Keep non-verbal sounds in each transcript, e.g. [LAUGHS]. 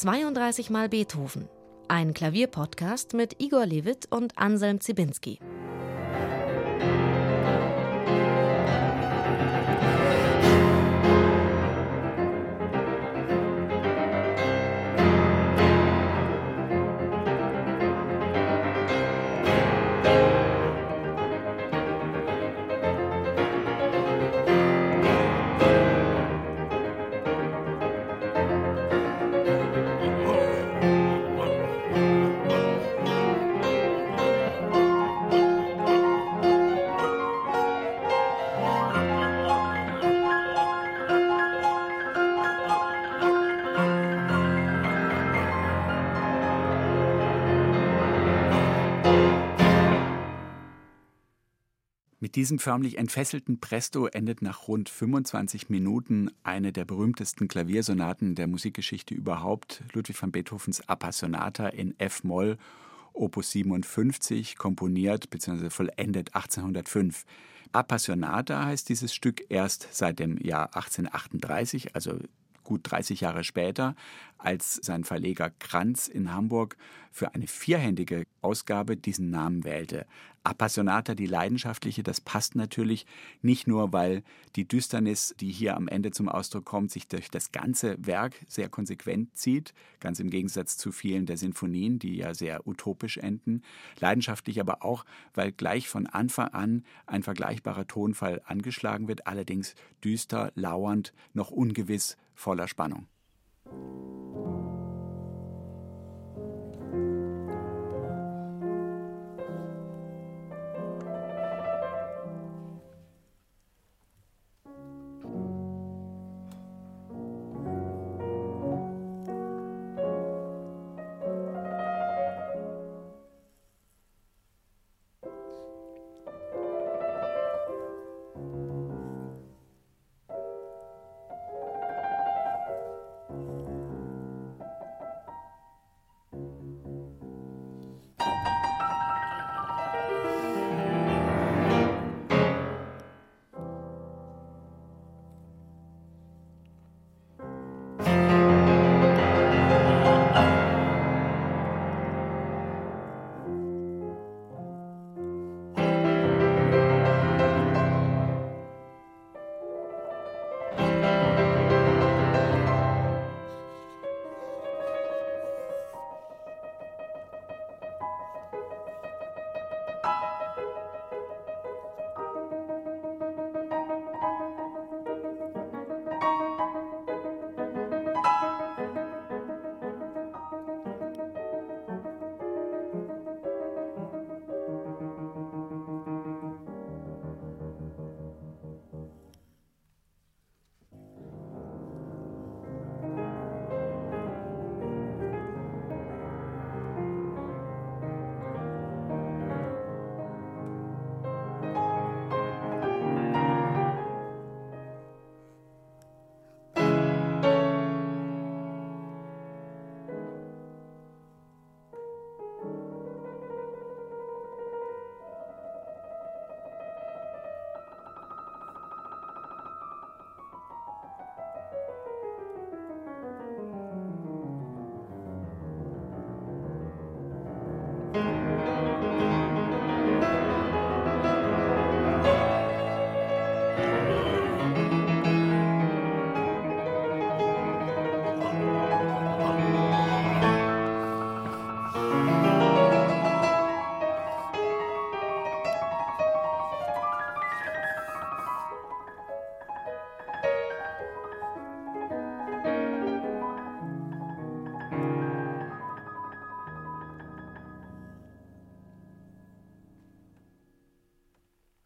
32 Mal Beethoven. Ein Klavierpodcast mit Igor Levit und Anselm Zibinski. Diesem förmlich entfesselten Presto endet nach rund 25 Minuten eine der berühmtesten Klaviersonaten der Musikgeschichte überhaupt, Ludwig van Beethovens Appassionata in F-Moll, Opus 57, komponiert bzw. vollendet 1805. Appassionata heißt dieses Stück erst seit dem Jahr 1838, also gut 30 Jahre später, als sein Verleger Kranz in Hamburg für eine vierhändige Ausgabe diesen Namen wählte. Appassionata, die leidenschaftliche, das passt natürlich nicht nur, weil die Düsternis, die hier am Ende zum Ausdruck kommt, sich durch das ganze Werk sehr konsequent zieht, ganz im Gegensatz zu vielen der Sinfonien, die ja sehr utopisch enden. Leidenschaftlich aber auch, weil gleich von Anfang an ein vergleichbarer Tonfall angeschlagen wird, allerdings düster, lauernd, noch ungewiss, voller Spannung.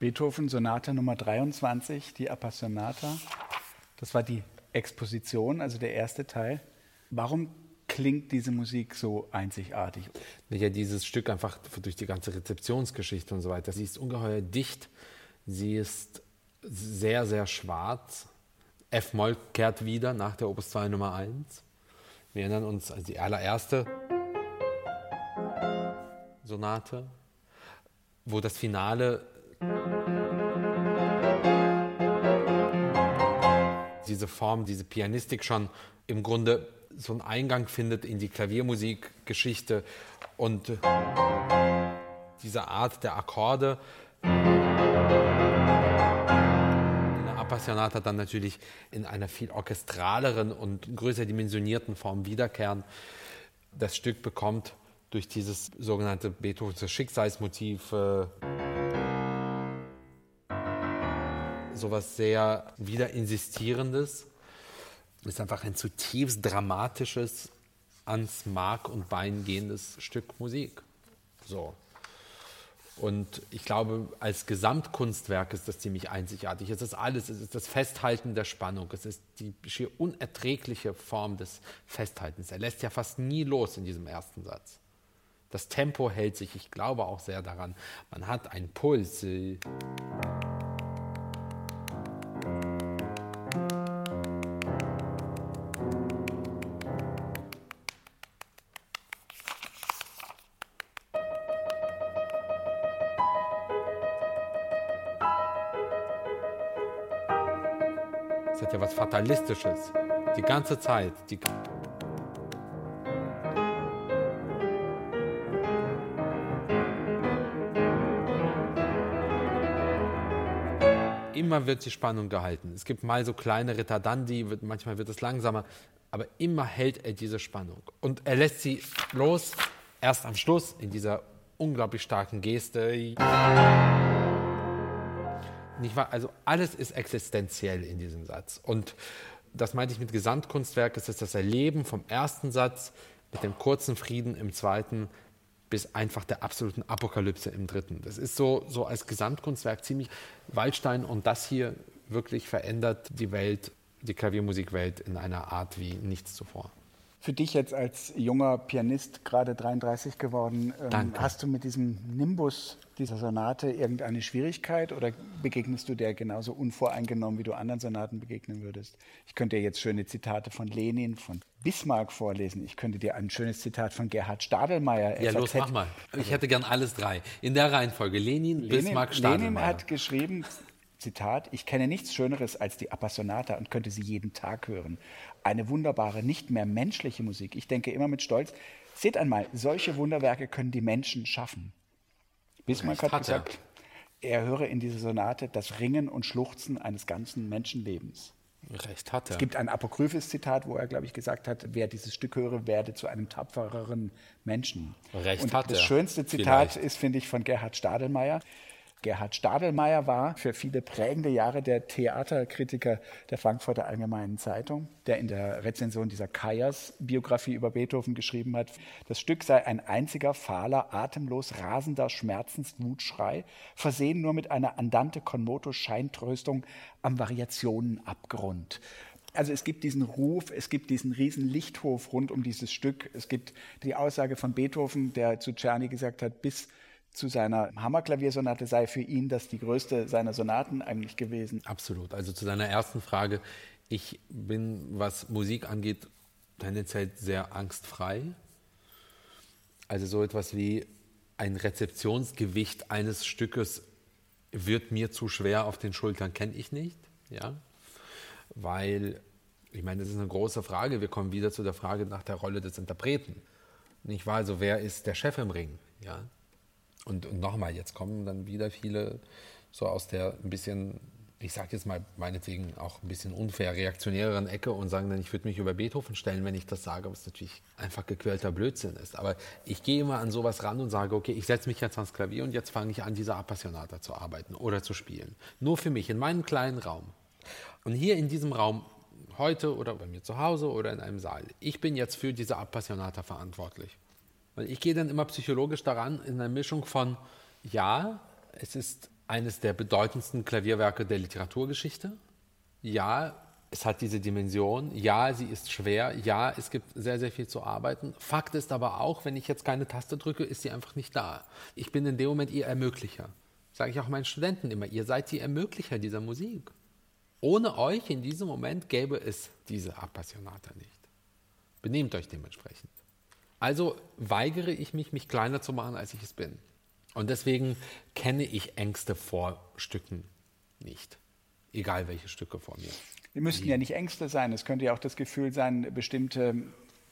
Beethoven Sonate Nummer 23, die Appassionata. Das war die Exposition, also der erste Teil. Warum klingt diese Musik so einzigartig? Ja, dieses Stück einfach durch die ganze Rezeptionsgeschichte und so weiter. Sie ist ungeheuer dicht, sie ist sehr, sehr schwarz. F-Moll kehrt wieder nach der Opus 2 Nummer 1. Wir erinnern uns an die allererste Sonate, wo das Finale diese Form, diese Pianistik schon im Grunde so einen Eingang findet in die Klaviermusikgeschichte und diese Art der Akkorde. In der Appassionata dann natürlich in einer viel orchestraleren und größer dimensionierten Form wiederkehren. Das Stück bekommt durch dieses sogenannte Beethovens Schicksalsmotiv äh, sowas sehr wieder insistierendes. Ist einfach ein zutiefst dramatisches, ans Mark und Bein gehendes Stück Musik. So. Und ich glaube, als Gesamtkunstwerk ist das ziemlich einzigartig. Es ist alles, es ist das Festhalten der Spannung, es ist die schier unerträgliche Form des Festhaltens. Er lässt ja fast nie los in diesem ersten Satz. Das Tempo hält sich, ich glaube auch sehr daran. Man hat einen Puls. Es hat ja was Fatalistisches. Die ganze Zeit. Die immer wird die Spannung gehalten. Es gibt mal so kleine Ritardandi, wird, manchmal wird es langsamer, aber immer hält er diese Spannung. Und er lässt sie los, erst am Schluss, in dieser unglaublich starken Geste. Nicht wahr? Also alles ist existenziell in diesem Satz. Und das meinte ich mit Gesamtkunstwerk, es ist das Erleben vom ersten Satz mit dem kurzen Frieden im zweiten bis einfach der absoluten Apokalypse im dritten. Das ist so, so als Gesamtkunstwerk ziemlich Waldstein und das hier wirklich verändert die Welt, die Klaviermusikwelt in einer Art wie nichts zuvor. Für dich jetzt als junger Pianist, gerade 33 geworden, ähm, hast du mit diesem Nimbus dieser Sonate irgendeine Schwierigkeit oder begegnest du der genauso unvoreingenommen, wie du anderen Sonaten begegnen würdest? Ich könnte dir jetzt schöne Zitate von Lenin, von Bismarck vorlesen. Ich könnte dir ein schönes Zitat von Gerhard Stadelmeier Ja, los, mach mal. Ich hätte gern alles drei. In der Reihenfolge. Lenin, Lenin Bismarck, Stadelmeier. Lenin hat geschrieben, Zitat, ich kenne nichts Schöneres als die Appassionata und könnte sie jeden Tag hören. Eine wunderbare, nicht mehr menschliche Musik. Ich denke immer mit Stolz, seht einmal, solche Wunderwerke können die Menschen schaffen. Bismarck hat, hat gesagt, er. er höre in dieser Sonate das Ringen und Schluchzen eines ganzen Menschenlebens. Recht hat er. Es gibt ein apokryphes Zitat, wo er, glaube ich, gesagt hat, wer dieses Stück höre, werde zu einem tapfereren Menschen. Recht und hat das er. Das schönste Zitat Vielleicht. ist, finde ich, von Gerhard Stadelmeier. Gerhard Stadelmeier war für viele prägende Jahre der Theaterkritiker der Frankfurter Allgemeinen Zeitung, der in der Rezension dieser Kajas-Biografie über Beethoven geschrieben hat, das Stück sei ein einziger fahler, atemlos rasender Schmerzenswutschrei, versehen nur mit einer Andante con moto Scheintröstung am Variationenabgrund. Also es gibt diesen Ruf, es gibt diesen riesen Lichthof rund um dieses Stück. Es gibt die Aussage von Beethoven, der zu Czerny gesagt hat, bis zu seiner Hammerklaviersonate sei für ihn das die größte seiner Sonaten eigentlich gewesen. Absolut. Also zu deiner ersten Frage. Ich bin, was Musik angeht, tendenziell sehr angstfrei. Also so etwas wie ein Rezeptionsgewicht eines Stückes wird mir zu schwer auf den Schultern, kenne ich nicht. Ja? Weil, ich meine, das ist eine große Frage. Wir kommen wieder zu der Frage nach der Rolle des Interpreten. Nicht wahr? Also wer ist der Chef im Ring? Ja? Und, und nochmal, jetzt kommen dann wieder viele so aus der ein bisschen, ich sage jetzt mal meinetwegen auch ein bisschen unfair reaktionäreren Ecke und sagen dann, ich würde mich über Beethoven stellen, wenn ich das sage, was natürlich einfach gequälter Blödsinn ist. Aber ich gehe immer an sowas ran und sage, okay, ich setze mich jetzt ans Klavier und jetzt fange ich an, dieser Appassionata zu arbeiten oder zu spielen. Nur für mich, in meinem kleinen Raum. Und hier in diesem Raum, heute oder bei mir zu Hause oder in einem Saal, ich bin jetzt für diese Appassionata verantwortlich. Weil ich gehe dann immer psychologisch daran in einer Mischung von, ja, es ist eines der bedeutendsten Klavierwerke der Literaturgeschichte. Ja, es hat diese Dimension. Ja, sie ist schwer. Ja, es gibt sehr, sehr viel zu arbeiten. Fakt ist aber auch, wenn ich jetzt keine Taste drücke, ist sie einfach nicht da. Ich bin in dem Moment ihr Ermöglicher. Sage ich auch meinen Studenten immer, ihr seid die Ermöglicher dieser Musik. Ohne euch in diesem Moment gäbe es diese Appassionata nicht. Benehmt euch dementsprechend. Also weigere ich mich, mich kleiner zu machen, als ich es bin. Und deswegen kenne ich Ängste vor Stücken nicht. Egal welche Stücke vor mir. Wir müssten ja nicht Ängste sein. Es könnte ja auch das Gefühl sein, bestimmte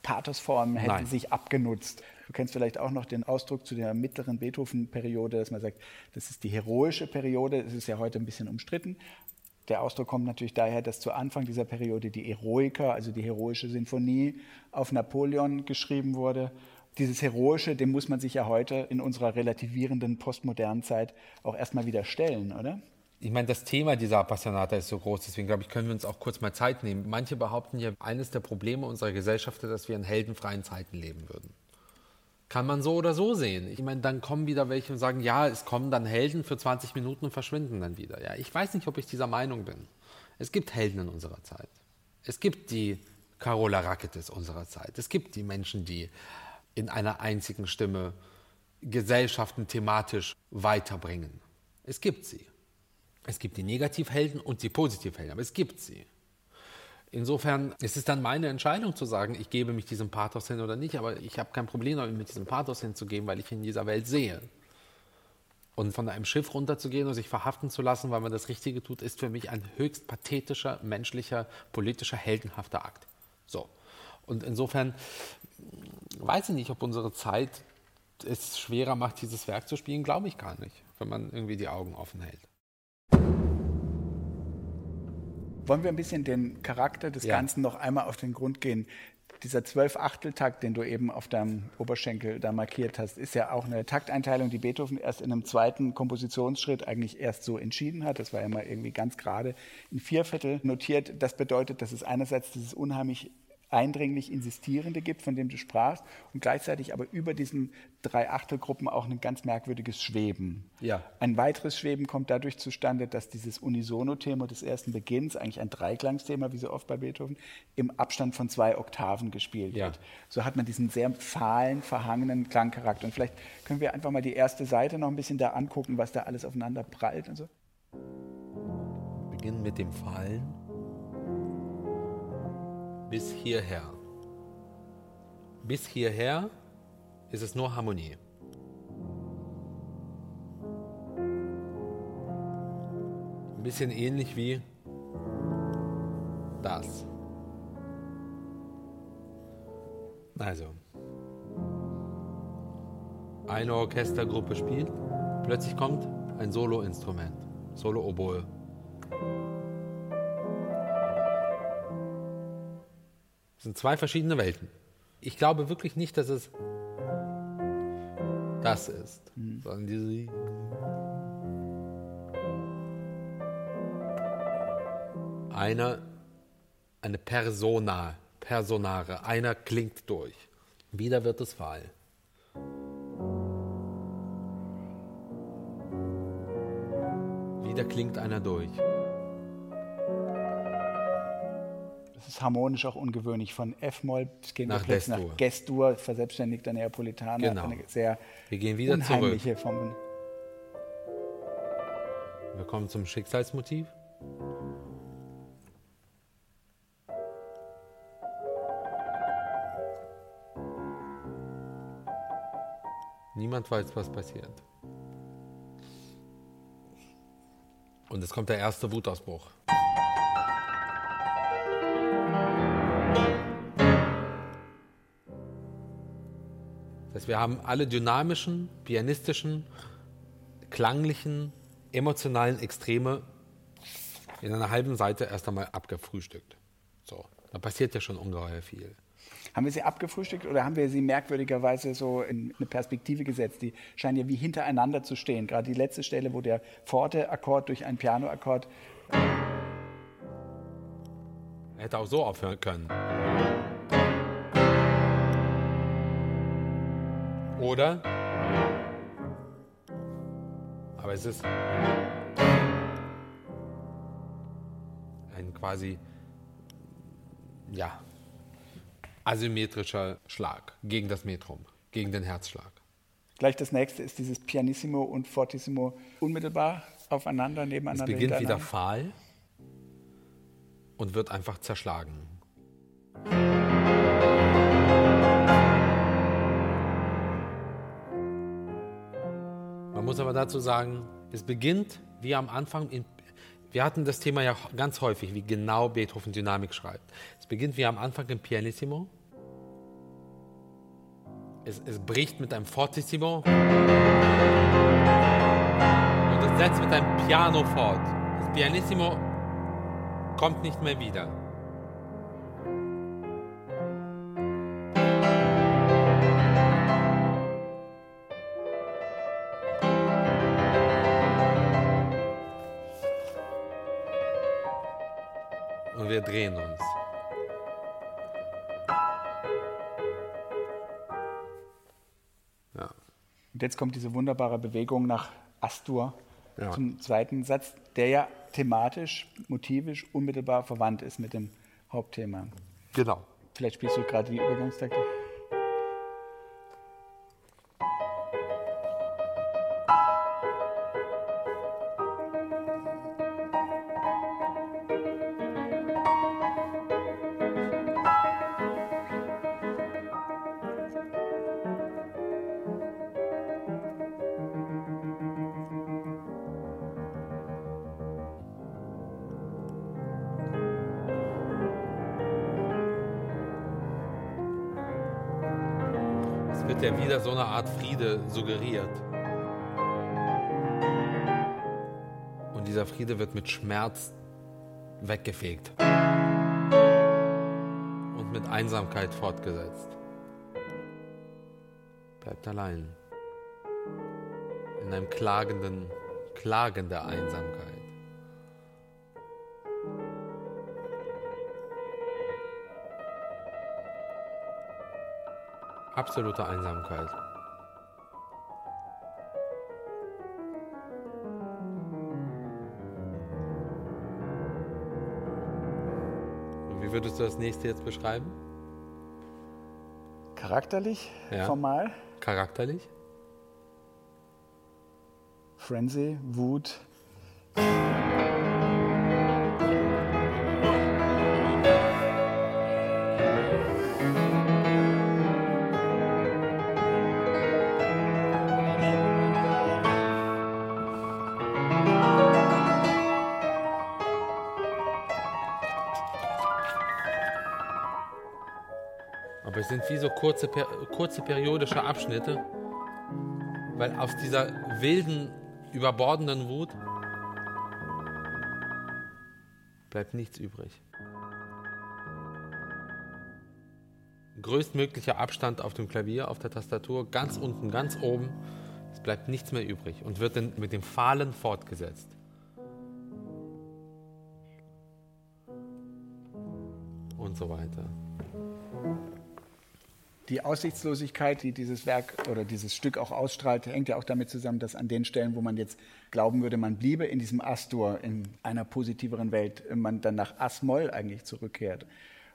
Pathosformen hätten Nein. sich abgenutzt. Du kennst vielleicht auch noch den Ausdruck zu der mittleren Beethoven-Periode, dass man sagt, das ist die heroische Periode. Es ist ja heute ein bisschen umstritten. Der Ausdruck kommt natürlich daher, dass zu Anfang dieser Periode die Eroica, also die heroische Sinfonie, auf Napoleon geschrieben wurde. Dieses Heroische, dem muss man sich ja heute in unserer relativierenden postmodernen Zeit auch erstmal wieder stellen, oder? Ich meine, das Thema dieser Appassionata ist so groß, deswegen glaube ich, können wir uns auch kurz mal Zeit nehmen. Manche behaupten ja, eines der Probleme unserer Gesellschaft ist, dass wir in heldenfreien Zeiten leben würden. Kann man so oder so sehen. Ich meine, dann kommen wieder welche und sagen, ja, es kommen dann Helden für 20 Minuten und verschwinden dann wieder. Ja, ich weiß nicht, ob ich dieser Meinung bin. Es gibt Helden in unserer Zeit. Es gibt die Carola Raketes unserer Zeit. Es gibt die Menschen, die in einer einzigen Stimme Gesellschaften thematisch weiterbringen. Es gibt sie. Es gibt die Negativhelden und die Positivhelden, aber es gibt sie. Insofern ist es dann meine Entscheidung zu sagen, ich gebe mich diesem Pathos hin oder nicht, aber ich habe kein Problem mit diesem Pathos hinzugeben, weil ich ihn in dieser Welt sehe. Und von einem Schiff runterzugehen und sich verhaften zu lassen, weil man das Richtige tut, ist für mich ein höchst pathetischer, menschlicher, politischer, heldenhafter Akt. So. Und insofern weiß ich nicht, ob unsere Zeit es schwerer macht, dieses Werk zu spielen, glaube ich gar nicht, wenn man irgendwie die Augen offen hält. Wollen wir ein bisschen den Charakter des ja. Ganzen noch einmal auf den Grund gehen? Dieser Zwölf-Achtel-Takt, den du eben auf deinem Oberschenkel da markiert hast, ist ja auch eine Takteinteilung, die Beethoven erst in einem zweiten Kompositionsschritt eigentlich erst so entschieden hat. Das war ja mal irgendwie ganz gerade in Vierviertel notiert. Das bedeutet, dass es einerseits dieses unheimlich eindringlich Insistierende gibt, von dem du sprachst, und gleichzeitig aber über diesen drei Achtelgruppen auch ein ganz merkwürdiges Schweben. Ja. Ein weiteres Schweben kommt dadurch zustande, dass dieses Unisono-Thema des ersten Beginns, eigentlich ein Dreiklangsthema, wie so oft bei Beethoven, im Abstand von zwei Oktaven gespielt ja. wird. So hat man diesen sehr fahlen, verhangenen Klangcharakter. Und vielleicht können wir einfach mal die erste Seite noch ein bisschen da angucken, was da alles aufeinander prallt und so. beginnen mit dem Fallen bis hierher. Bis hierher ist es nur Harmonie. Ein bisschen ähnlich wie das. Also, eine Orchestergruppe spielt, plötzlich kommt ein Soloinstrument, Solo-Oboe. Sind zwei verschiedene Welten. Ich glaube wirklich nicht, dass es das ist, mhm. sondern diese. Einer, eine Persona, Personare, einer klingt durch. Wieder wird es fahl. Wieder klingt einer durch. Harmonisch auch ungewöhnlich. Von F-Moll gehen nach wir plötzlich nach Gestur, verselbstständigter Neapolitaner. Genau. Eine sehr wir gehen wieder unheimliche zurück. Form. Wir kommen zum Schicksalsmotiv. Niemand weiß, was passiert. Und es kommt der erste Wutausbruch. Das heißt, wir haben alle dynamischen, pianistischen, klanglichen, emotionalen Extreme in einer halben Seite erst einmal abgefrühstückt. So, da passiert ja schon ungeheuer viel. Haben wir sie abgefrühstückt oder haben wir sie merkwürdigerweise so in eine Perspektive gesetzt? Die scheinen ja wie hintereinander zu stehen. Gerade die letzte Stelle, wo der Forte-Akkord durch einen Piano-Akkord. Er hätte auch so aufhören können. Oder? Aber es ist ein quasi, ja, asymmetrischer Schlag gegen das Metrum, gegen den Herzschlag. Gleich das nächste ist dieses Pianissimo und Fortissimo unmittelbar aufeinander, nebeneinander. Es beginnt wieder fahl und wird einfach zerschlagen. Muss aber dazu sagen, es beginnt wie am Anfang in, Wir hatten das Thema ja ganz häufig, wie genau Beethoven Dynamik schreibt. Es beginnt wie am Anfang im Pianissimo. Es, es bricht mit einem Fortissimo. Und es setzt mit einem Piano fort. Das Pianissimo kommt nicht mehr wieder. Wir drehen uns. Ja. Und jetzt kommt diese wunderbare Bewegung nach Astur ja. zum zweiten Satz, der ja thematisch, motivisch unmittelbar verwandt ist mit dem Hauptthema. Genau. Vielleicht spielst du gerade die Übergangstakte. Suggeriert. Und dieser Friede wird mit Schmerz weggefegt und mit Einsamkeit fortgesetzt. Bleibt allein in einem klagenden, klagender Einsamkeit. absolute Einsamkeit. Würdest du das nächste jetzt beschreiben? Charakterlich, ja. formal. Charakterlich? Frenzy, Wut, kurze, kurze periodische Abschnitte, weil aus dieser wilden, überbordenden Wut bleibt nichts übrig. Größtmöglicher Abstand auf dem Klavier, auf der Tastatur, ganz unten, ganz oben. Es bleibt nichts mehr übrig und wird dann mit dem Fahlen fortgesetzt. Und so weiter die Aussichtslosigkeit, die dieses Werk oder dieses Stück auch ausstrahlt, hängt ja auch damit zusammen, dass an den Stellen, wo man jetzt glauben würde, man bliebe in diesem Astur, in einer positiveren Welt, man dann nach As-Moll eigentlich zurückkehrt.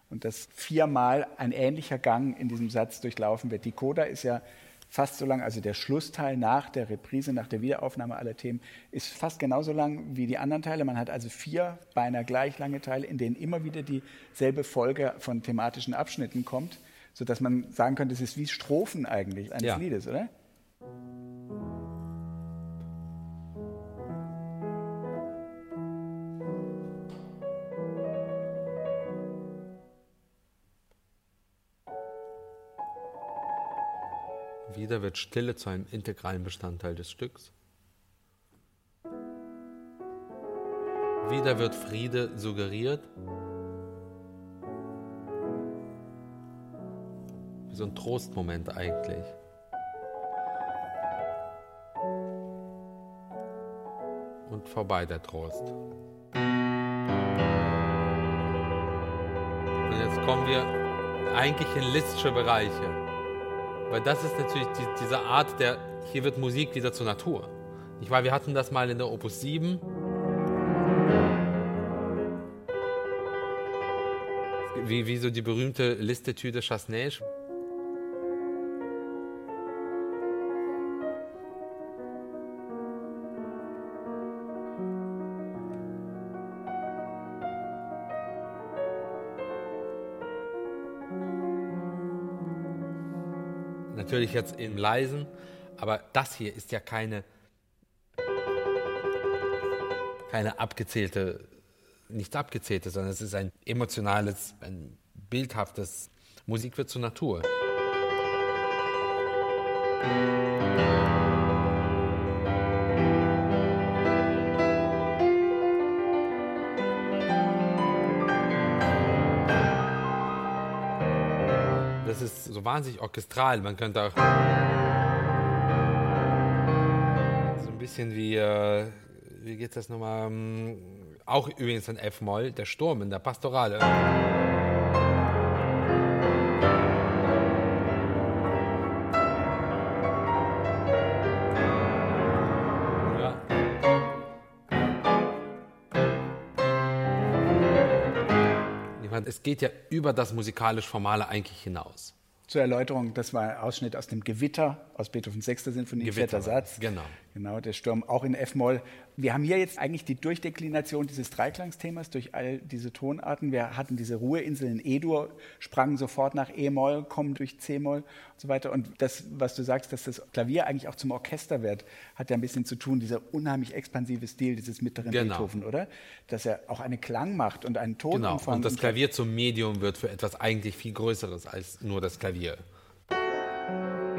Und dass viermal ein ähnlicher Gang in diesem Satz durchlaufen wird. Die Coda ist ja fast so lang, also der Schlussteil nach der Reprise, nach der Wiederaufnahme aller Themen, ist fast genauso lang wie die anderen Teile. Man hat also vier beinahe gleich lange Teile, in denen immer wieder dieselbe Folge von thematischen Abschnitten kommt sodass man sagen könnte, es ist wie Strophen eigentlich eines ja. Liedes, oder? Wieder wird Stille zu einem integralen Bestandteil des Stücks. Wieder wird Friede suggeriert so ein Trostmoment eigentlich. Und vorbei der Trost. Und jetzt kommen wir eigentlich in listische Bereiche. Weil das ist natürlich die, diese Art der, hier wird Musik wieder zur Natur. Ich weiß, wir hatten das mal in der Opus 7. Wie, wie so die berühmte Liste de Chasnège. Natürlich jetzt im Leisen, aber das hier ist ja keine, keine abgezählte, nichts abgezähltes, sondern es ist ein emotionales, ein bildhaftes. Musik wird zur Natur. Das wahnsinnig orchestral. Man könnte auch so ein bisschen wie, äh, wie geht das nochmal? Ähm, Auch übrigens ein F-Moll, der Sturm in der Pastorale. Es geht ja über das musikalisch Formale eigentlich hinaus. Zur Erläuterung, das war ein Ausschnitt aus dem Gewitter, aus Beethovens 6. Sinfonie, Gewitter vierter Satz. genau. Genau, der Sturm auch in F-Moll. Wir haben hier jetzt eigentlich die Durchdeklination dieses Dreiklangsthemas durch all diese Tonarten. Wir hatten diese Ruheinsel in E-Dur, sprangen sofort nach E-Moll, kommen durch C-Moll und so weiter. Und das, was du sagst, dass das Klavier eigentlich auch zum Orchester wird, hat ja ein bisschen zu tun, dieser unheimlich expansive Stil dieses mittleren Genau. Beethoven, oder? Dass er auch eine Klangmacht und einen Genau. Tonumfang Und das Klavier zum Medium wird für etwas eigentlich viel Größeres als nur das Klavier. Und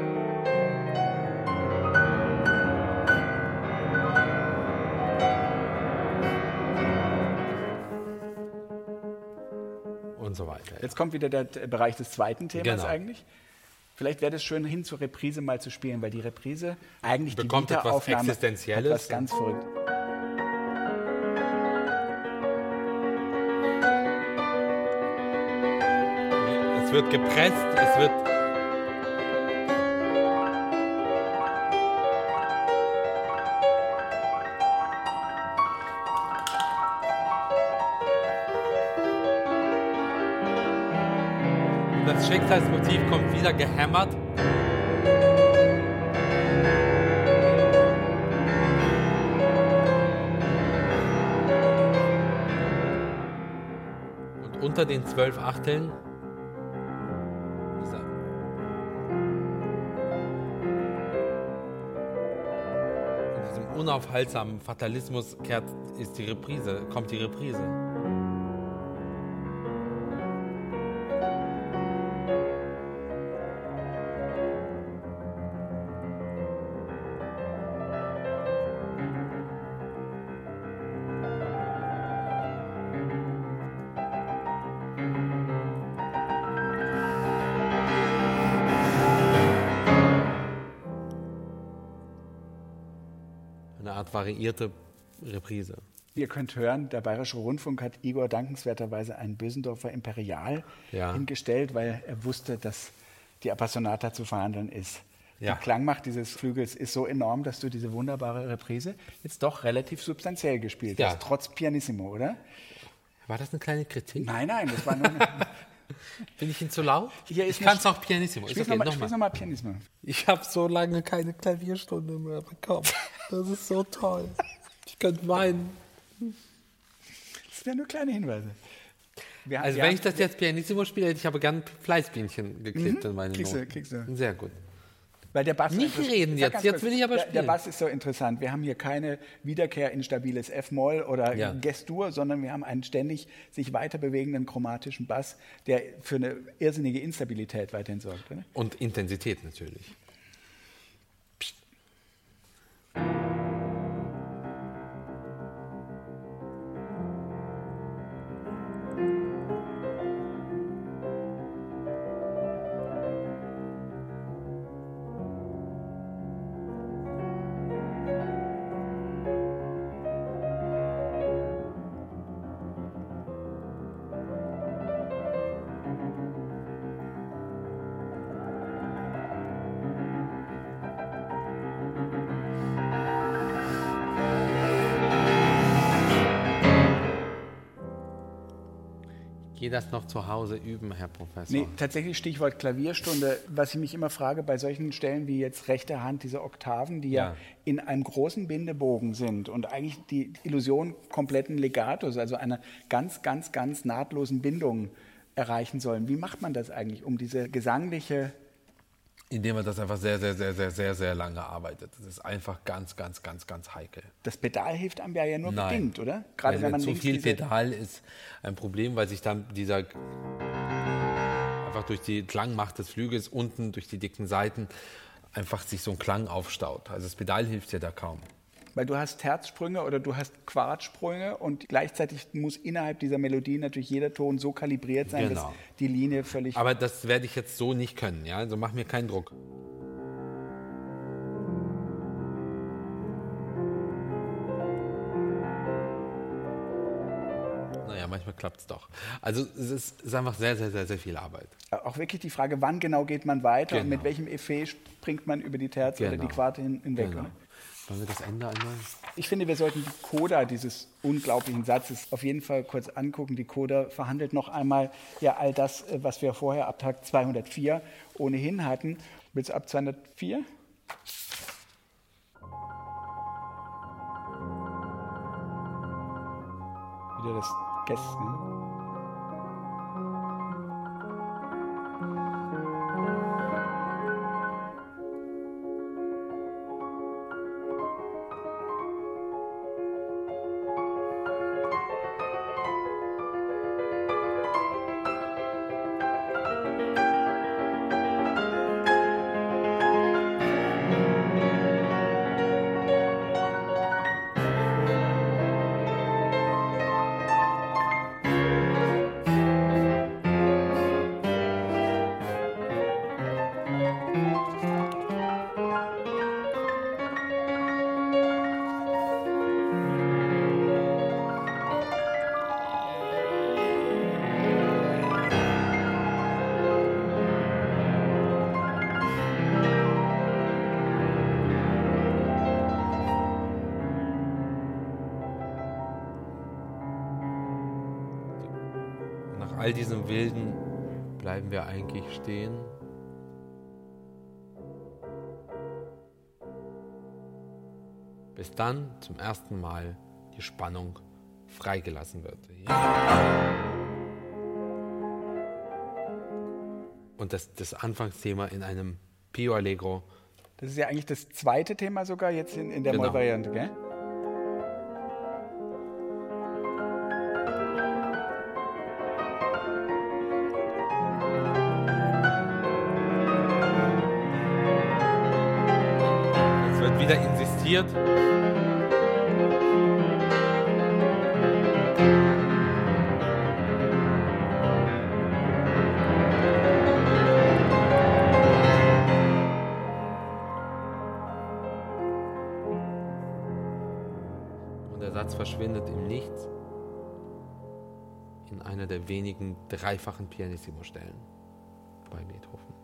so weiter. Jetzt kommt wieder der Bereich des zweiten Themas Genau. eigentlich. Vielleicht wäre es schön, hin zur Reprise mal zu spielen, weil die Reprise eigentlich Bekommt die etwas Wiederaufnahme Existenzielles. hat was ganz verrückt. Es wird gepresst, es wird. Schicksalsmotiv kommt wieder gehämmert. Und unter den zwölf Achteln dieser in diesem unaufhaltsamen Fatalismus kehrt, ist die Reprise, kommt die Reprise. Variierte Reprise. Ihr könnt hören, der Bayerische Rundfunk hat Igor dankenswerterweise einen Bösendorfer Imperial Ja. hingestellt, weil er wusste, dass die Appassionata zu verhandeln ist. Ja. Die Klangmacht dieses Flügels ist so enorm, dass du diese wunderbare Reprise jetzt doch relativ substanziell gespielt Ja. hast, trotz Pianissimo, oder? War das eine kleine Kritik? Nein, nein, das war nur eine, [LAUGHS] Bin ich Ihnen zu laut? Hier ist ich kann es auch pianissimo. Spiel's okay, nochmal noch mal Pianissimo. Ich habe so lange keine Klavierstunde mehr bekommen. Das ist so toll. Ich könnte weinen. Das wären nur kleine Hinweise. Wir, Also wir wenn haben- ich das jetzt pianissimo spiele, hätte ich aber gern Fleißbienchen geklebt in meine Mhm. Kriegst du, Noten. kriegst du. Sehr gut. Weil der Bass Nicht reden jetzt, jetzt will ich aber der, Der spielen. Bass ist so interessant. Wir haben hier keine Wiederkehr in stabiles F-Moll oder Ja. Gestur, sondern wir haben einen ständig sich weiter bewegenden chromatischen Bass, der für eine irrsinnige Instabilität weiterhin sorgt. Oder? Und Intensität natürlich. Das noch zu Hause üben, Herr Professor. Nee, tatsächlich Stichwort Klavierstunde. Was ich mich immer frage bei solchen Stellen wie jetzt rechte Hand, diese Oktaven, die ja, Ja. in einem großen Bindebogen sind und eigentlich die Illusion kompletten Legatos, also einer ganz, ganz, ganz nahtlosen Bindung erreichen sollen. Wie macht man das eigentlich, um diese gesangliche Indem man das einfach sehr, sehr, sehr, sehr, sehr, sehr lange arbeitet. Das ist einfach ganz, ganz, ganz, ganz heikel. Das Pedal hilft einem ja nur Nein. bedingt, oder? Gerade also wenn man zu viel Pedal ist ein Problem, weil sich dann dieser einfach durch die Klangmacht des Flügels unten durch die dicken Seiten einfach sich so ein Klang aufstaut. Also das Pedal hilft ja da kaum weil du hast Herzsprünge oder du hast Quartsprünge und gleichzeitig muss innerhalb dieser Melodie natürlich jeder Ton so kalibriert sein, genau. dass die Linie völlig. Aber das werde ich jetzt so nicht können, ja? Also mach mir keinen Druck. Naja, manchmal klappt es doch. Also es ist, ist, einfach sehr, sehr, sehr, sehr viel Arbeit. Auch wirklich die Frage, wann genau geht man weiter genau. und mit welchem Effet springt man über die Terz genau. oder die genau. Quarte hinweg. Genau. Wollen wir das Ende einmal? Ich finde, wir sollten die Coda dieses unglaublichen Satzes auf jeden Fall kurz angucken. Die Coda verhandelt noch einmal ja all das, äh, was wir vorher ab Tag 204 ohnehin hatten. Willst du ab 204? Wieder das Gästen. All diesem Wilden bleiben wir eigentlich stehen. Bis dann zum ersten Mal die Spannung freigelassen wird. Und das, das Anfangsthema in einem Pio Allegro. Das ist ja eigentlich das zweite Thema sogar jetzt in, in der genau. Moll-Variante, gell? Passiert. Und der Satz verschwindet im Nichts in einer der wenigen dreifachen Pianissimo-Stellen bei Beethoven.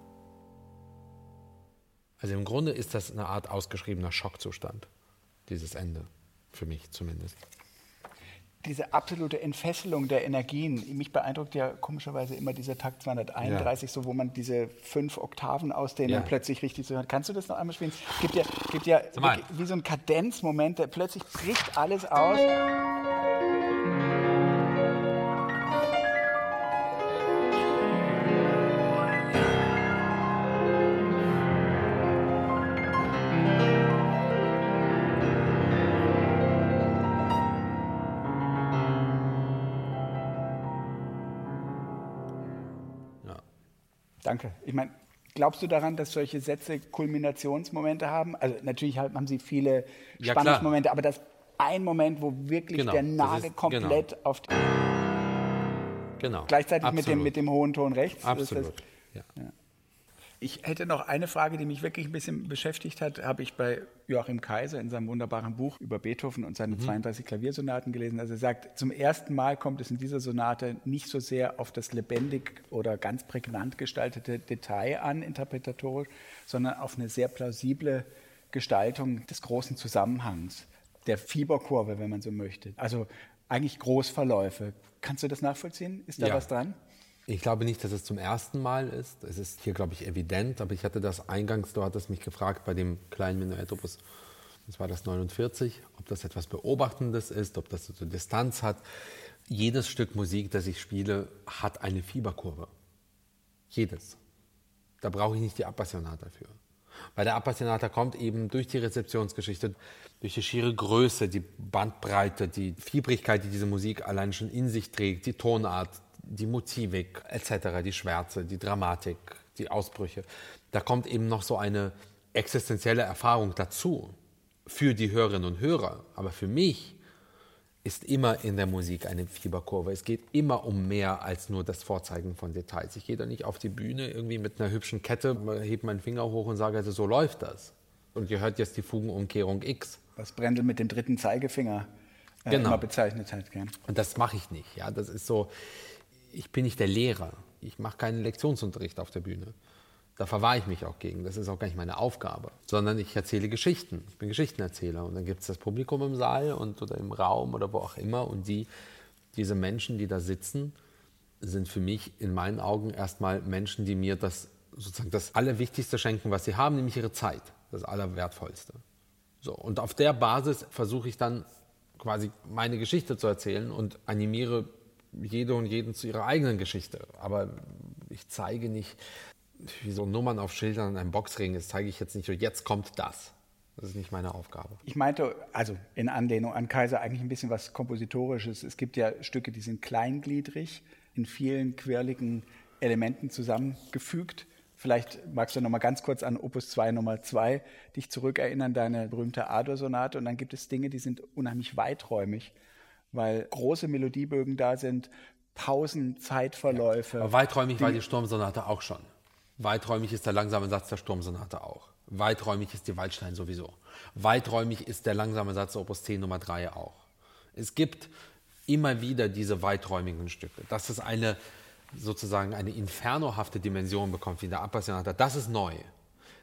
Also im Grunde ist das eine Art ausgeschriebener Schockzustand, dieses Ende, für mich zumindest. Diese absolute Entfesselung der Energien, mich beeindruckt ja komischerweise immer dieser Takt 231, ja. so wo man diese fünf Oktaven ausdehnt ja. und plötzlich richtig so hört. Kannst du das noch einmal spielen? Es gibt ja, gibt ja wie so ein Kadenzmoment, der plötzlich bricht alles aus. Glaubst du daran, dass solche Sätze Kulminationsmomente haben? Also natürlich haben sie viele ja, Spannungsmomente, aber das ein Moment, wo wirklich genau, der Nagel ist, komplett genau. auf die Genau. Gleichzeitig mit dem, mit dem hohen Ton rechts. Absolut. Das, ja. Ja. Ich hätte noch eine Frage, die mich wirklich ein bisschen beschäftigt hat, habe ich bei Joachim Kaiser in seinem wunderbaren Buch über Beethoven und seine mhm. 32 Klaviersonaten gelesen. Also er sagt, zum ersten Mal kommt es in dieser Sonate nicht so sehr auf das lebendig oder ganz prägnant gestaltete Detail an, interpretatorisch, sondern auf eine sehr plausible Gestaltung des großen Zusammenhangs, der Fieberkurve, wenn man so möchte. Also eigentlich Großverläufe. Kannst du das nachvollziehen? Ist da ja. was dran? Ich glaube nicht, dass es zum ersten Mal ist. Es ist hier, glaube ich, evident, aber ich hatte das eingangs, du hattest mich gefragt bei dem kleinen Menuett Opus, das war das 49, ob das etwas Beobachtendes ist, ob das so Distanz hat. Jedes Stück Musik, das ich spiele, hat eine Fieberkurve. Jedes. Da brauche ich nicht die Appassionata für. Weil der Appassionata kommt eben durch die Rezeptionsgeschichte, durch die schiere Größe, die Bandbreite, die Fiebrigkeit, die diese Musik allein schon in sich trägt, die Tonart, die Motivik etc., die Schwärze, die Dramatik, die Ausbrüche. Da kommt eben noch so eine existenzielle Erfahrung dazu für die Hörerinnen und Hörer. Aber für mich ist immer in der Musik eine Fieberkurve. Es geht immer um mehr als nur das Vorzeigen von Details. Ich gehe da nicht auf die Bühne irgendwie mit einer hübschen Kette, hebe meinen Finger hoch und sage, also so läuft das. Und ihr hört jetzt die Fugenumkehrung X. Was Brendel mit dem dritten Zeigefinger äh, genau. immer bezeichnet hat. Gell? Und das mache ich nicht. Ja, das ist so, ich bin nicht der Lehrer. Ich mache keinen Lektionsunterricht auf der Bühne. Da verwahre ich mich auch gegen. Das ist auch gar nicht meine Aufgabe. Sondern ich erzähle Geschichten. Ich bin Geschichtenerzähler. Und dann gibt es das Publikum im Saal und, oder im Raum oder wo auch immer. Und die, diese Menschen, die da sitzen, sind für mich in meinen Augen erstmal Menschen, die mir das sozusagen das Allerwichtigste schenken, was sie haben, nämlich ihre Zeit. Das Allerwertvollste. So, und auf der Basis versuche ich dann quasi meine Geschichte zu erzählen und animiere jede und jeden zu ihrer eigenen Geschichte. Aber ich zeige nicht, wie so Nummern auf Schildern in einem Boxring, das zeige ich jetzt nicht so, jetzt kommt das. Das ist nicht meine Aufgabe. Ich meinte, also in Anlehnung an Kaiser, eigentlich ein bisschen was Kompositorisches. Es gibt ja Stücke, die sind kleingliedrig, in vielen quirligen Elementen zusammengefügt. Vielleicht magst du noch mal ganz kurz an Opus 2 Nummer 2 dich zurückerinnern, deine berühmte Ador-Sonate. Und dann gibt es Dinge, die sind unheimlich weiträumig, weil große Melodiebögen da sind, Pausen, Zeitverläufe. Ja, aber weiträumig die, war die Sturmsonate auch schon. Weiträumig ist der langsame Satz der Sturmsonate auch. Weiträumig ist die Waldstein sowieso. Weiträumig ist der langsame Satz der Opus 10 Nummer 3 auch. Es gibt immer wieder diese weiträumigen Stücke. Dass es eine sozusagen eine infernohafte Dimension bekommt, wie der Appassionata, das ist neu.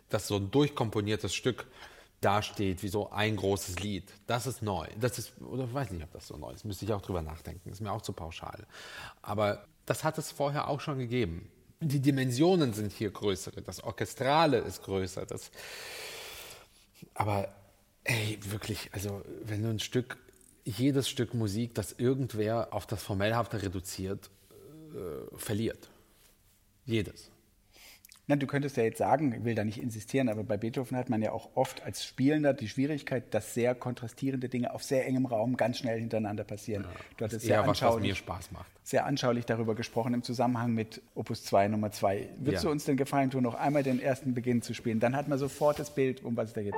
Dass so ein durchkomponiertes Stück dasteht, wie so ein großes Lied. Das ist neu. Das ist, oder ich weiß nicht, ob das so neu ist. Müsste ich auch drüber nachdenken. Ist mir auch zu pauschal. Aber das hat es vorher auch schon gegeben die Dimensionen sind hier größer, das Orchestrale ist größer. Das, aber ey, wirklich, also wenn du ein Stück, jedes Stück Musik, das irgendwer auf das Formellhafte reduziert, äh, verliert. Jedes. Na, du könntest ja jetzt sagen, ich will da nicht insistieren, aber bei Beethoven hat man ja auch oft als Spielender die Schwierigkeit, dass sehr kontrastierende Dinge auf sehr engem Raum ganz schnell hintereinander passieren. Ja, du hattest sehr was, was macht. Sehr anschaulich darüber gesprochen im Zusammenhang mit Opus 2 Nummer 2. Würdest ja. du uns den Gefallen tun, noch einmal den ersten Beginn zu spielen? Dann hat man sofort das Bild, um was es da geht.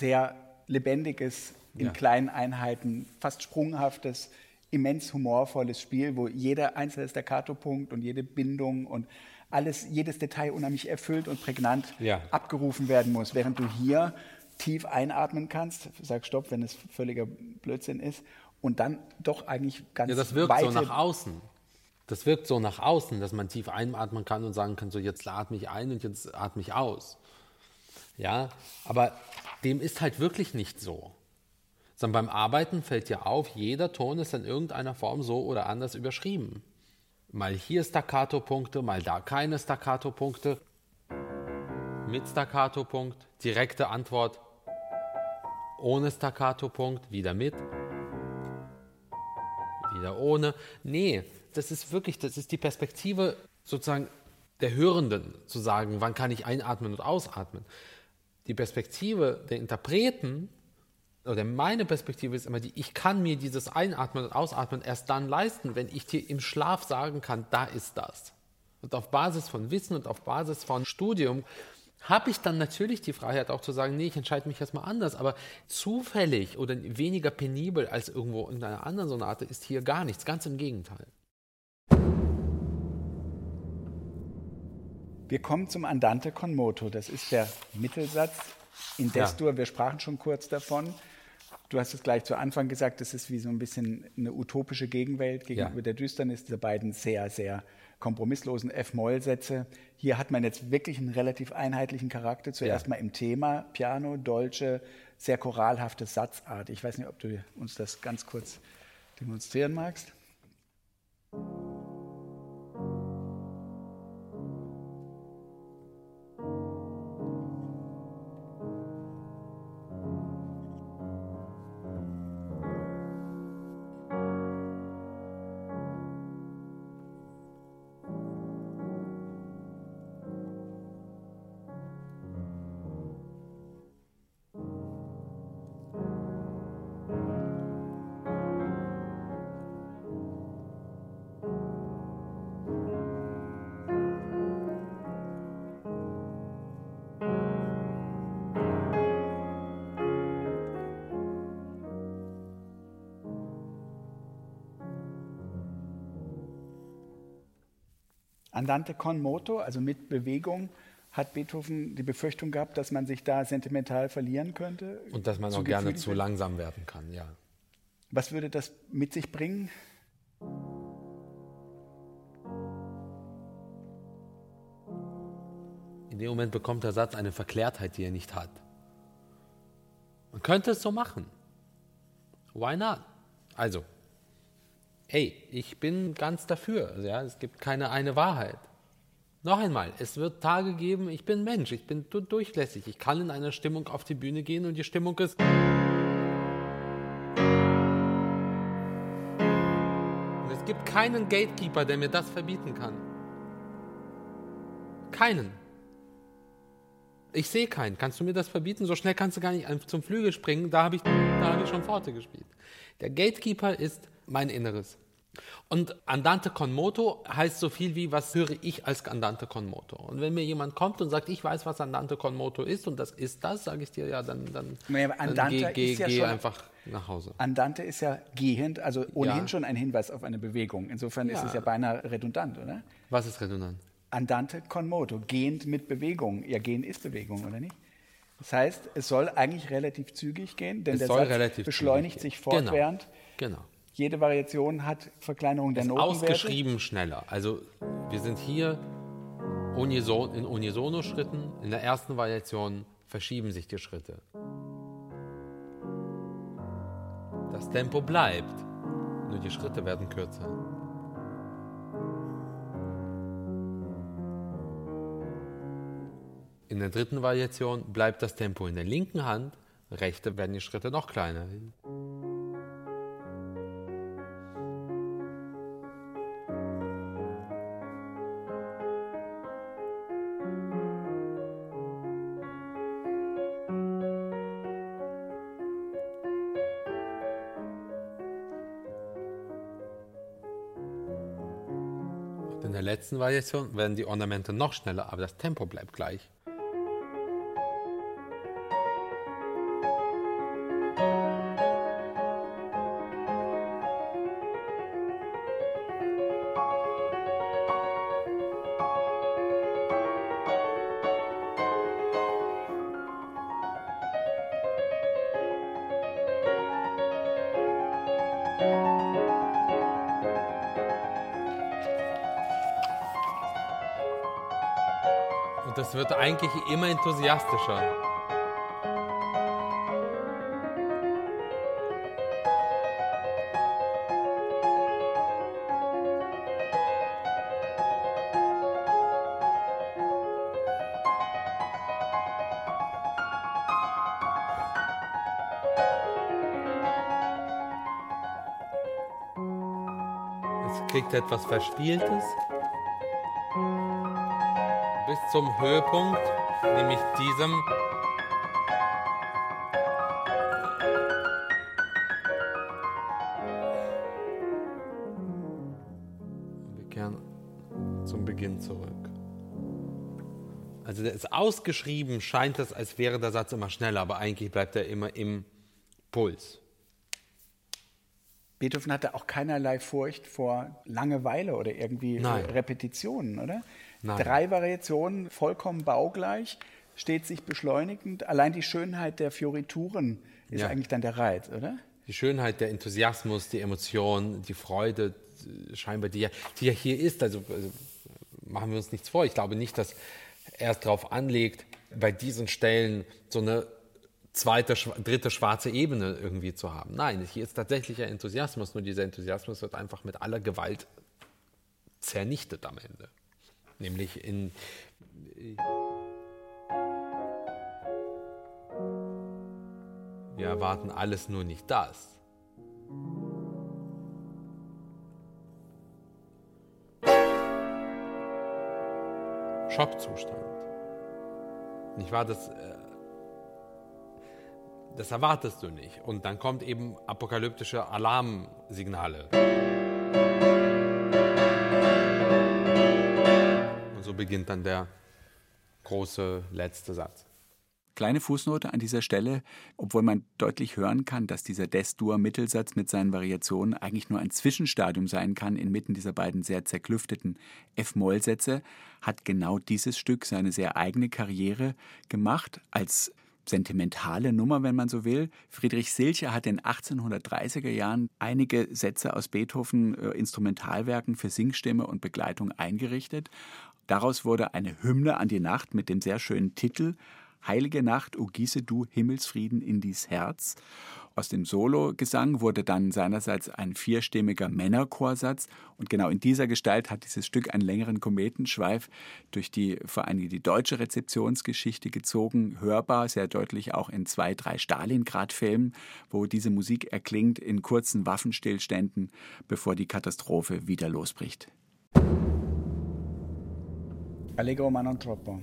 Sehr lebendiges, in ja. kleinen Einheiten, fast sprunghaftes, immens humorvolles Spiel, wo jeder einzelne Staccato-Punkt und jede Bindung und alles, jedes Detail unheimlich erfüllt und prägnant ja. abgerufen werden muss, während du hier tief einatmen kannst, sag Stopp, wenn es völliger Blödsinn ist, und dann doch eigentlich ganz Ja, das wirkt so nach außen. Das wirkt so nach außen, dass man tief einatmen kann und sagen kann, so jetzt atme ich ein und jetzt atme ich aus. Ja, aber dem ist halt wirklich nicht so. Sondern beim Arbeiten fällt dir auf, jeder Ton ist in irgendeiner Form so oder anders überschrieben. Mal hier Staccato-Punkte, mal da keine Staccato-Punkte. Mit Staccato-Punkt, direkte Antwort. Ohne Staccato-Punkt, wieder mit. Wieder ohne. Nee, das ist wirklich, das ist die Perspektive sozusagen der Hörenden, zu sagen, wann kann ich einatmen und ausatmen die Perspektive der Interpreten oder meine Perspektive ist immer die, ich kann mir dieses Einatmen und Ausatmen erst dann leisten, wenn ich dir im Schlaf sagen kann, da ist das. Und auf Basis von Wissen und auf Basis von Studium habe ich dann natürlich die Freiheit auch zu sagen, nee, ich entscheide mich erstmal anders, aber zufällig oder weniger penibel als irgendwo in einer anderen Sonate ist hier gar nichts, ganz im Gegenteil. Wir kommen zum Andante con moto. Das ist der Mittelsatz in Destur. Ja. Wir sprachen schon kurz davon. Du hast es gleich zu Anfang gesagt, das ist wie so ein bisschen eine utopische Gegenwelt gegenüber ja. der Düsternis dieser beiden sehr, sehr kompromisslosen F-Moll-Sätze. Hier hat man jetzt wirklich einen relativ einheitlichen Charakter. Zuerst ja. mal im Thema, Piano, Dolce, sehr choralhafte Satzart. Ich weiß nicht, ob du uns das ganz kurz demonstrieren magst. Andante con moto, also mit Bewegung, hat Beethoven die Befürchtung gehabt, dass man sich da sentimental verlieren könnte? Und dass man auch gerne zu langsam werden kann, ja. Was würde das mit sich bringen? In dem Moment bekommt der Satz eine Verklärtheit, die er nicht hat. Man könnte es so machen. Why not? Also, hey, ich bin ganz dafür. Ja, es gibt keine eine Wahrheit. Noch einmal, es wird Tage geben, ich bin Mensch, ich bin durchlässig. Ich kann in einer Stimmung auf die Bühne gehen und die Stimmung ist. Und es gibt keinen Gatekeeper, der mir das verbieten kann. Keinen. Ich sehe keinen. Kannst du mir das verbieten? So schnell kannst du gar nicht zum Flügel springen. Da habe ich, hab ich schon Pforte gespielt. Der Gatekeeper ist mein Inneres. Und Andante con moto heißt so viel wie, was höre ich als Andante con moto? Und wenn mir jemand kommt und sagt, ich weiß, was Andante con moto ist und das ist das, sage ich dir, ja, dann, dann, ja, dann geh, geh, ja geh einfach nach Hause. Andante ist ja gehend, also ohnehin ja. schon ein Hinweis auf eine Bewegung. Insofern ist es ja beinahe redundant, oder? Was ist redundant? Andante con moto, gehend mit Bewegung. Ja, gehen ist Bewegung, oder nicht? Das heißt, es soll eigentlich relativ zügig gehen, denn es der Satz beschleunigt sich fortwährend. Genau. genau. Jede Variation hat Verkleinerung der Notenwerte. ausgeschrieben schneller. Also wir sind hier in Unisono-Schritten. In der ersten Variation verschieben sich die Schritte. Das Tempo bleibt, nur die Schritte werden kürzer. In der dritten Variation bleibt das Tempo in der linken Hand, rechte werden die Schritte noch kleiner. Letzten Variation werden die Ornamente noch schneller, aber das Tempo bleibt gleich. Eigentlich immer enthusiastischer. Es kriegt etwas Verspieltes bis zum Höhepunkt, nämlich diesem wir kehren zum Beginn zurück. Also der ist ausgeschrieben, scheint es, als wäre der Satz immer schneller, aber eigentlich bleibt er immer im Puls. Beethoven hatte auch keinerlei Furcht vor Langeweile oder irgendwie Nein. Repetitionen, oder? Nein. Drei Variationen, vollkommen baugleich, steht sich beschleunigend. Allein die Schönheit der Fiorituren ist ja. eigentlich dann der Reiz, oder? Die Schönheit, der Enthusiasmus, die Emotion, die Freude, scheinbar, die ja, die ja hier ist. Also, also machen wir uns nichts vor. Ich glaube nicht, dass er es darauf anlegt, bei diesen Stellen so eine zweite, dritte schwarze Ebene irgendwie zu haben. Nein, hier ist tatsächlicher Enthusiasmus, nur dieser Enthusiasmus wird einfach mit aller Gewalt zernichtet am Ende nämlich in wir erwarten alles nur nicht das. Schockzustand. Nicht wahr? Das, äh, das erwartest du nicht. Und dann kommt eben apokalyptische Alarmsignale. So beginnt dann der große letzte Satz. Kleine Fußnote an dieser Stelle, obwohl man deutlich hören kann, dass dieser Des-Dur-Mittelsatz mit seinen Variationen eigentlich nur ein Zwischenstadium sein kann inmitten dieser beiden sehr zerklüfteten F-Moll-Sätze, hat genau dieses Stück seine sehr eigene Karriere gemacht als sentimentale Nummer, wenn man so will. Friedrich Silcher hat in den 1830er Jahren einige Sätze aus Beethoven äh, Instrumentalwerken für Singstimme und Begleitung eingerichtet. Daraus wurde eine Hymne an die Nacht mit dem sehr schönen Titel Heilige Nacht, o gieße du Himmelsfrieden in dies Herz. Aus dem Sologesang wurde dann seinerseits ein vierstimmiger Männerchorsatz und genau in dieser Gestalt hat dieses Stück einen längeren Kometenschweif durch die vor allem die deutsche Rezeptionsgeschichte gezogen, hörbar sehr deutlich auch in zwei, drei Stalingrad-Filmen, wo diese Musik erklingt in kurzen Waffenstillständen, bevor die Katastrophe wieder losbricht. Allegro ma non troppo.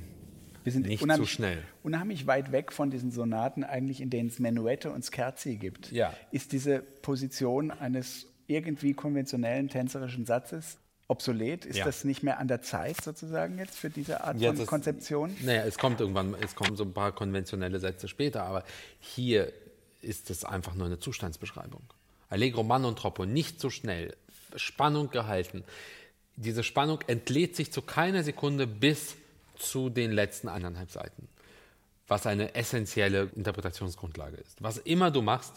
Wir sind nicht zu schnell. Unheimlich weit weg von diesen Sonaten, eigentlich in denen es Menuette und Scherzi gibt. Ja. Ist diese Position eines irgendwie konventionellen tänzerischen Satzes obsolet? Ist ja. das nicht mehr an der Zeit sozusagen jetzt für diese Art ja, von das, Konzeption? Naja, es kommt irgendwann, es kommen so ein paar konventionelle Sätze später, aber hier ist es einfach nur eine Zustandsbeschreibung. Allegro man und troppo, nicht so schnell, Spannung gehalten. Diese Spannung entlädt sich zu keiner Sekunde bis zu den letzten eineinhalb Seiten, was eine essentielle Interpretationsgrundlage ist. Was immer du machst,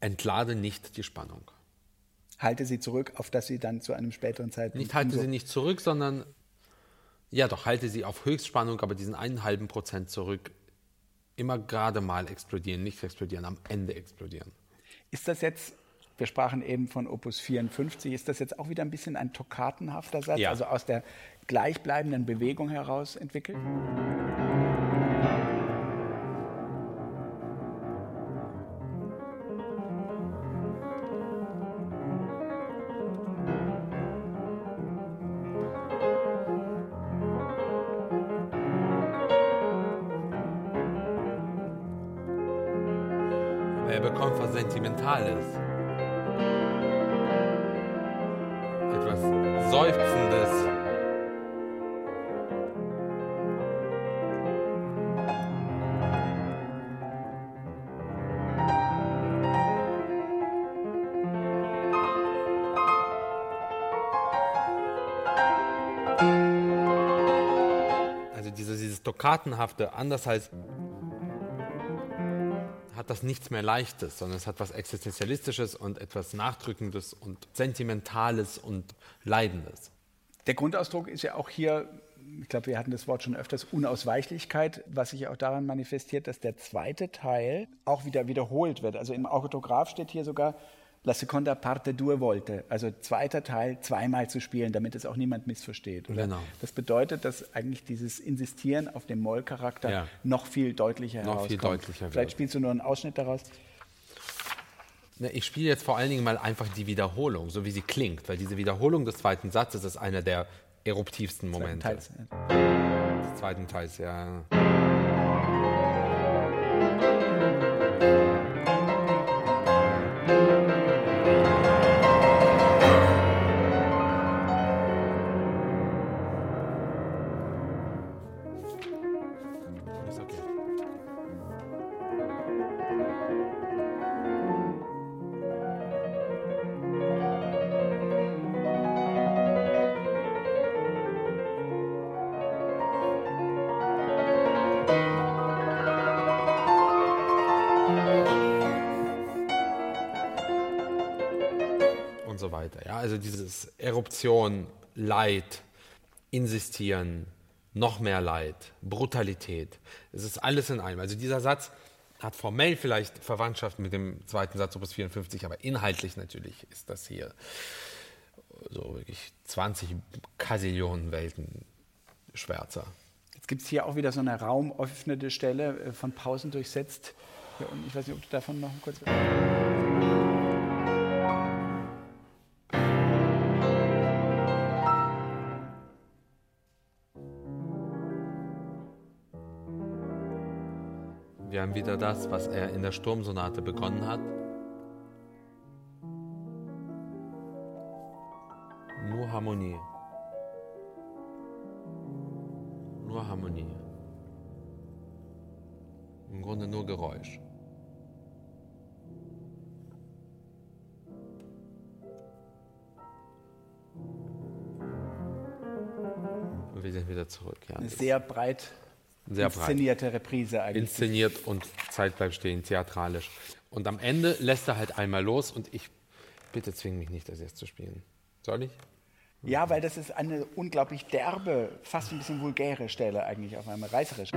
entlade nicht die Spannung. Halte sie zurück, auf dass sie dann zu einem späteren Zeitpunkt. Nicht halte sie nicht zurück, sondern ja doch, halte sie auf Höchstspannung, aber diesen einen halben Prozent zurück. Immer gerade mal explodieren, nicht explodieren, am Ende explodieren. Ist das jetzt wir sprachen eben von Opus 54. Ist das jetzt auch wieder ein bisschen ein toccatenhafter Satz, ja. also aus der gleichbleibenden Bewegung heraus entwickelt? Er Stoccatenhafte, anders als hat das nichts mehr Leichtes, sondern es hat was Existenzialistisches und etwas Nachdrückendes und Sentimentales und Leidendes. Der Grundausdruck ist ja auch hier, ich glaube, wir hatten das Wort schon öfters, Unausweichlichkeit, was sich auch daran manifestiert, dass der zweite Teil auch wieder wiederholt wird. Also im Autograph steht hier sogar, La seconda parte due volte, also zweiter Teil zweimal zu spielen, damit es auch niemand missversteht. Oder? Genau. Das bedeutet, dass eigentlich dieses Insistieren auf dem Moll-Charakter ja. noch viel deutlicher noch herauskommt. Viel deutlicher Vielleicht spielst du nur einen Ausschnitt daraus. Ich spiele jetzt vor allen Dingen mal einfach die Wiederholung, so wie sie klingt, weil diese Wiederholung des zweiten Satzes ist einer der eruptivsten Momente. Teils, ja. Des zweiten Teils, ja. Eruption, Leid, Insistieren, noch mehr Leid, Brutalität. Es ist alles in einem. Also dieser Satz hat formell vielleicht Verwandtschaft mit dem zweiten Satz Opus 54, aber inhaltlich natürlich ist das hier so wirklich 20 Kasillionen Welten schwärzer. Jetzt gibt es hier auch wieder so eine raumöffnende Stelle äh, von Pausen durchsetzt. Ich weiß nicht, ob du davon noch kurz. Wir haben wieder das, was er in der Sturmsonate begonnen hat. Nur Harmonie. Nur Harmonie. Im Grunde nur Geräusch. Und wir sind wieder zurück. Ja. Sehr breit Sehr breit. inszenierte Reprise eigentlich. Inszeniert und Zeit bleibt stehen, theatralisch. Und am Ende lässt er halt einmal los und ich bitte zwing mich nicht, das jetzt zu spielen. Soll ich? Ja, weil das ist eine unglaublich derbe, fast ein bisschen vulgäre Stelle eigentlich auf einmal, reißerisch.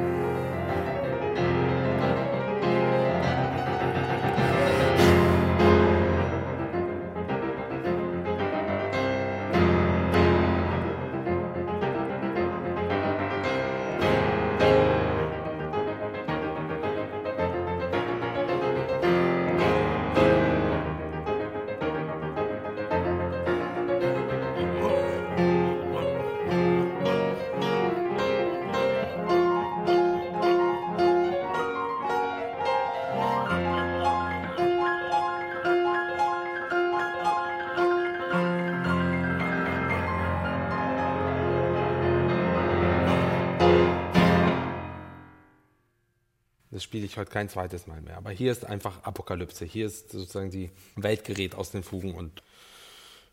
Spiele ich heute kein zweites Mal mehr. Aber hier ist einfach Apokalypse. Hier ist sozusagen die Welt gerät aus den Fugen und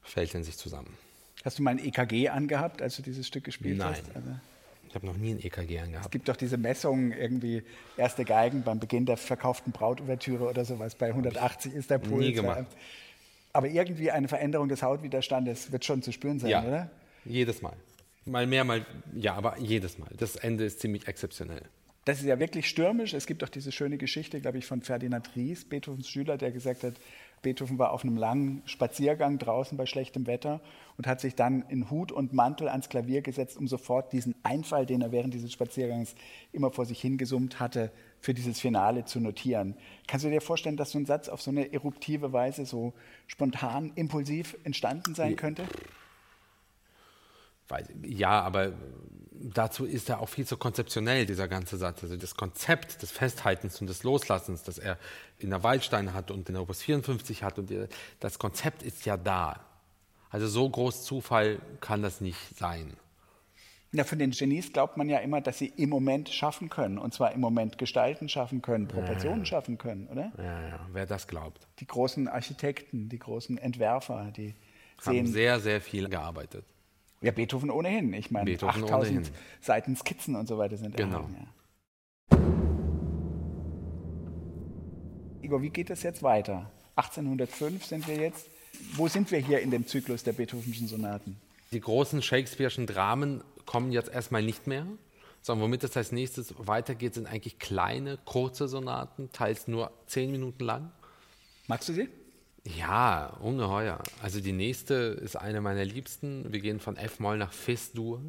fällt in sich zusammen. Hast du mal ein EKG angehabt, als du dieses Stück gespielt Nein. hast? Also, Ich habe noch nie ein EKG es angehabt. gibt doch diese Messungen, irgendwie erste Geigen beim Beginn der verkauften Brautouvertüre oder sowas. Bei 180 ist der Puls. Nie gemacht. Aber irgendwie eine Veränderung des Hautwiderstandes wird schon zu spüren sein, Ja, oder? jedes Mal. Mal mehr, mal ja, aber jedes Mal. Das Ende ist ziemlich exzeptionell. Das ist ja wirklich stürmisch. Es gibt doch diese schöne Geschichte, glaube ich, von Ferdinand Ries, Beethovens Schüler, der gesagt hat, Beethoven war auf einem langen Spaziergang draußen bei schlechtem Wetter und hat sich dann in Hut und Mantel ans Klavier gesetzt, um sofort diesen Einfall, den er während dieses Spaziergangs immer vor sich hingesummt hatte, für dieses Finale zu notieren. Kannst du dir vorstellen, dass so ein Satz auf so eine eruptive Weise so spontan, impulsiv entstanden sein könnte? Weil, ja, aber dazu ist er auch viel zu konzeptionell, dieser ganze Satz. Also das Konzept des Festhaltens und des Loslassens, das er in der Waldstein hat und in der Opus 54 hat, und die- das Konzept ist ja da. Also so groß Zufall kann das nicht sein. Ja, von den Genies glaubt man ja immer, dass sie im Moment schaffen können. Und zwar im Moment Gestalten schaffen können, Proportionen schaffen können, oder? Ja, ja, wer das glaubt. Die großen Architekten, die großen Entwerfer, die Haben sehen. sehr, sehr viel gearbeitet. Ja, Beethoven ohnehin. Ich meine, Beethoven 8000 ohnehin. Seiten Skizzen und so weiter sind Genau. erhalten, ja. Igor, wie geht es jetzt weiter? 1805 sind wir jetzt. Wo sind wir hier in dem Zyklus der Beethovenschen Sonaten? Die großen Shakespeare'schen Dramen kommen jetzt erstmal nicht mehr, sondern womit es als nächstes weitergeht, sind eigentlich kleine, kurze Sonaten, teils nur zehn Minuten lang. Magst du sie? Ja, ungeheuer. Also die nächste ist eine meiner liebsten. Wir gehen von F-Moll nach Fis-Dur.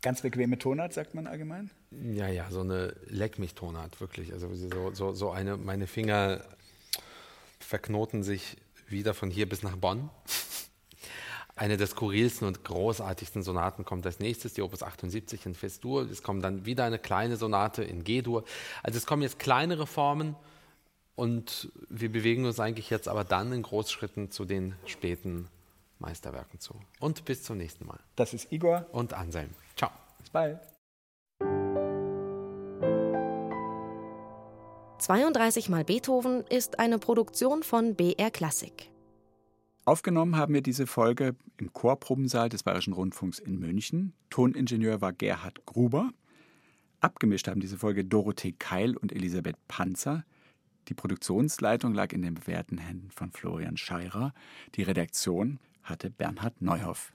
Ganz bequeme Tonart, sagt man allgemein. Ja, ja, so eine Leck mich Tonart, wirklich. Also so, so, so eine, meine Finger verknoten sich wieder von hier bis nach Bonn. [LAUGHS] Eine der skurrilsten und großartigsten Sonaten kommt als nächstes, die Opus 78 in Fis-Dur. Es kommt dann wieder eine kleine Sonate in G-Dur. Also es kommen jetzt kleinere Formen und wir bewegen uns eigentlich jetzt aber dann in Großschritten zu den späten Meisterwerken zu. Und bis zum nächsten Mal. Das ist Igor. Und Anselm. Ciao. Bis bald. 32 mal Beethoven ist eine Produktion von BR Klassik. Aufgenommen haben wir diese Folge im Chorprobensaal des Bayerischen Rundfunks in München. Toningenieur war Gerhard Gruber. Abgemischt haben diese Folge Dorothee Keil und Elisabeth Panzer. Die Produktionsleitung lag in den bewährten Händen von Florian Scheirer. Die Redaktion hatte Bernhard Neuhoff.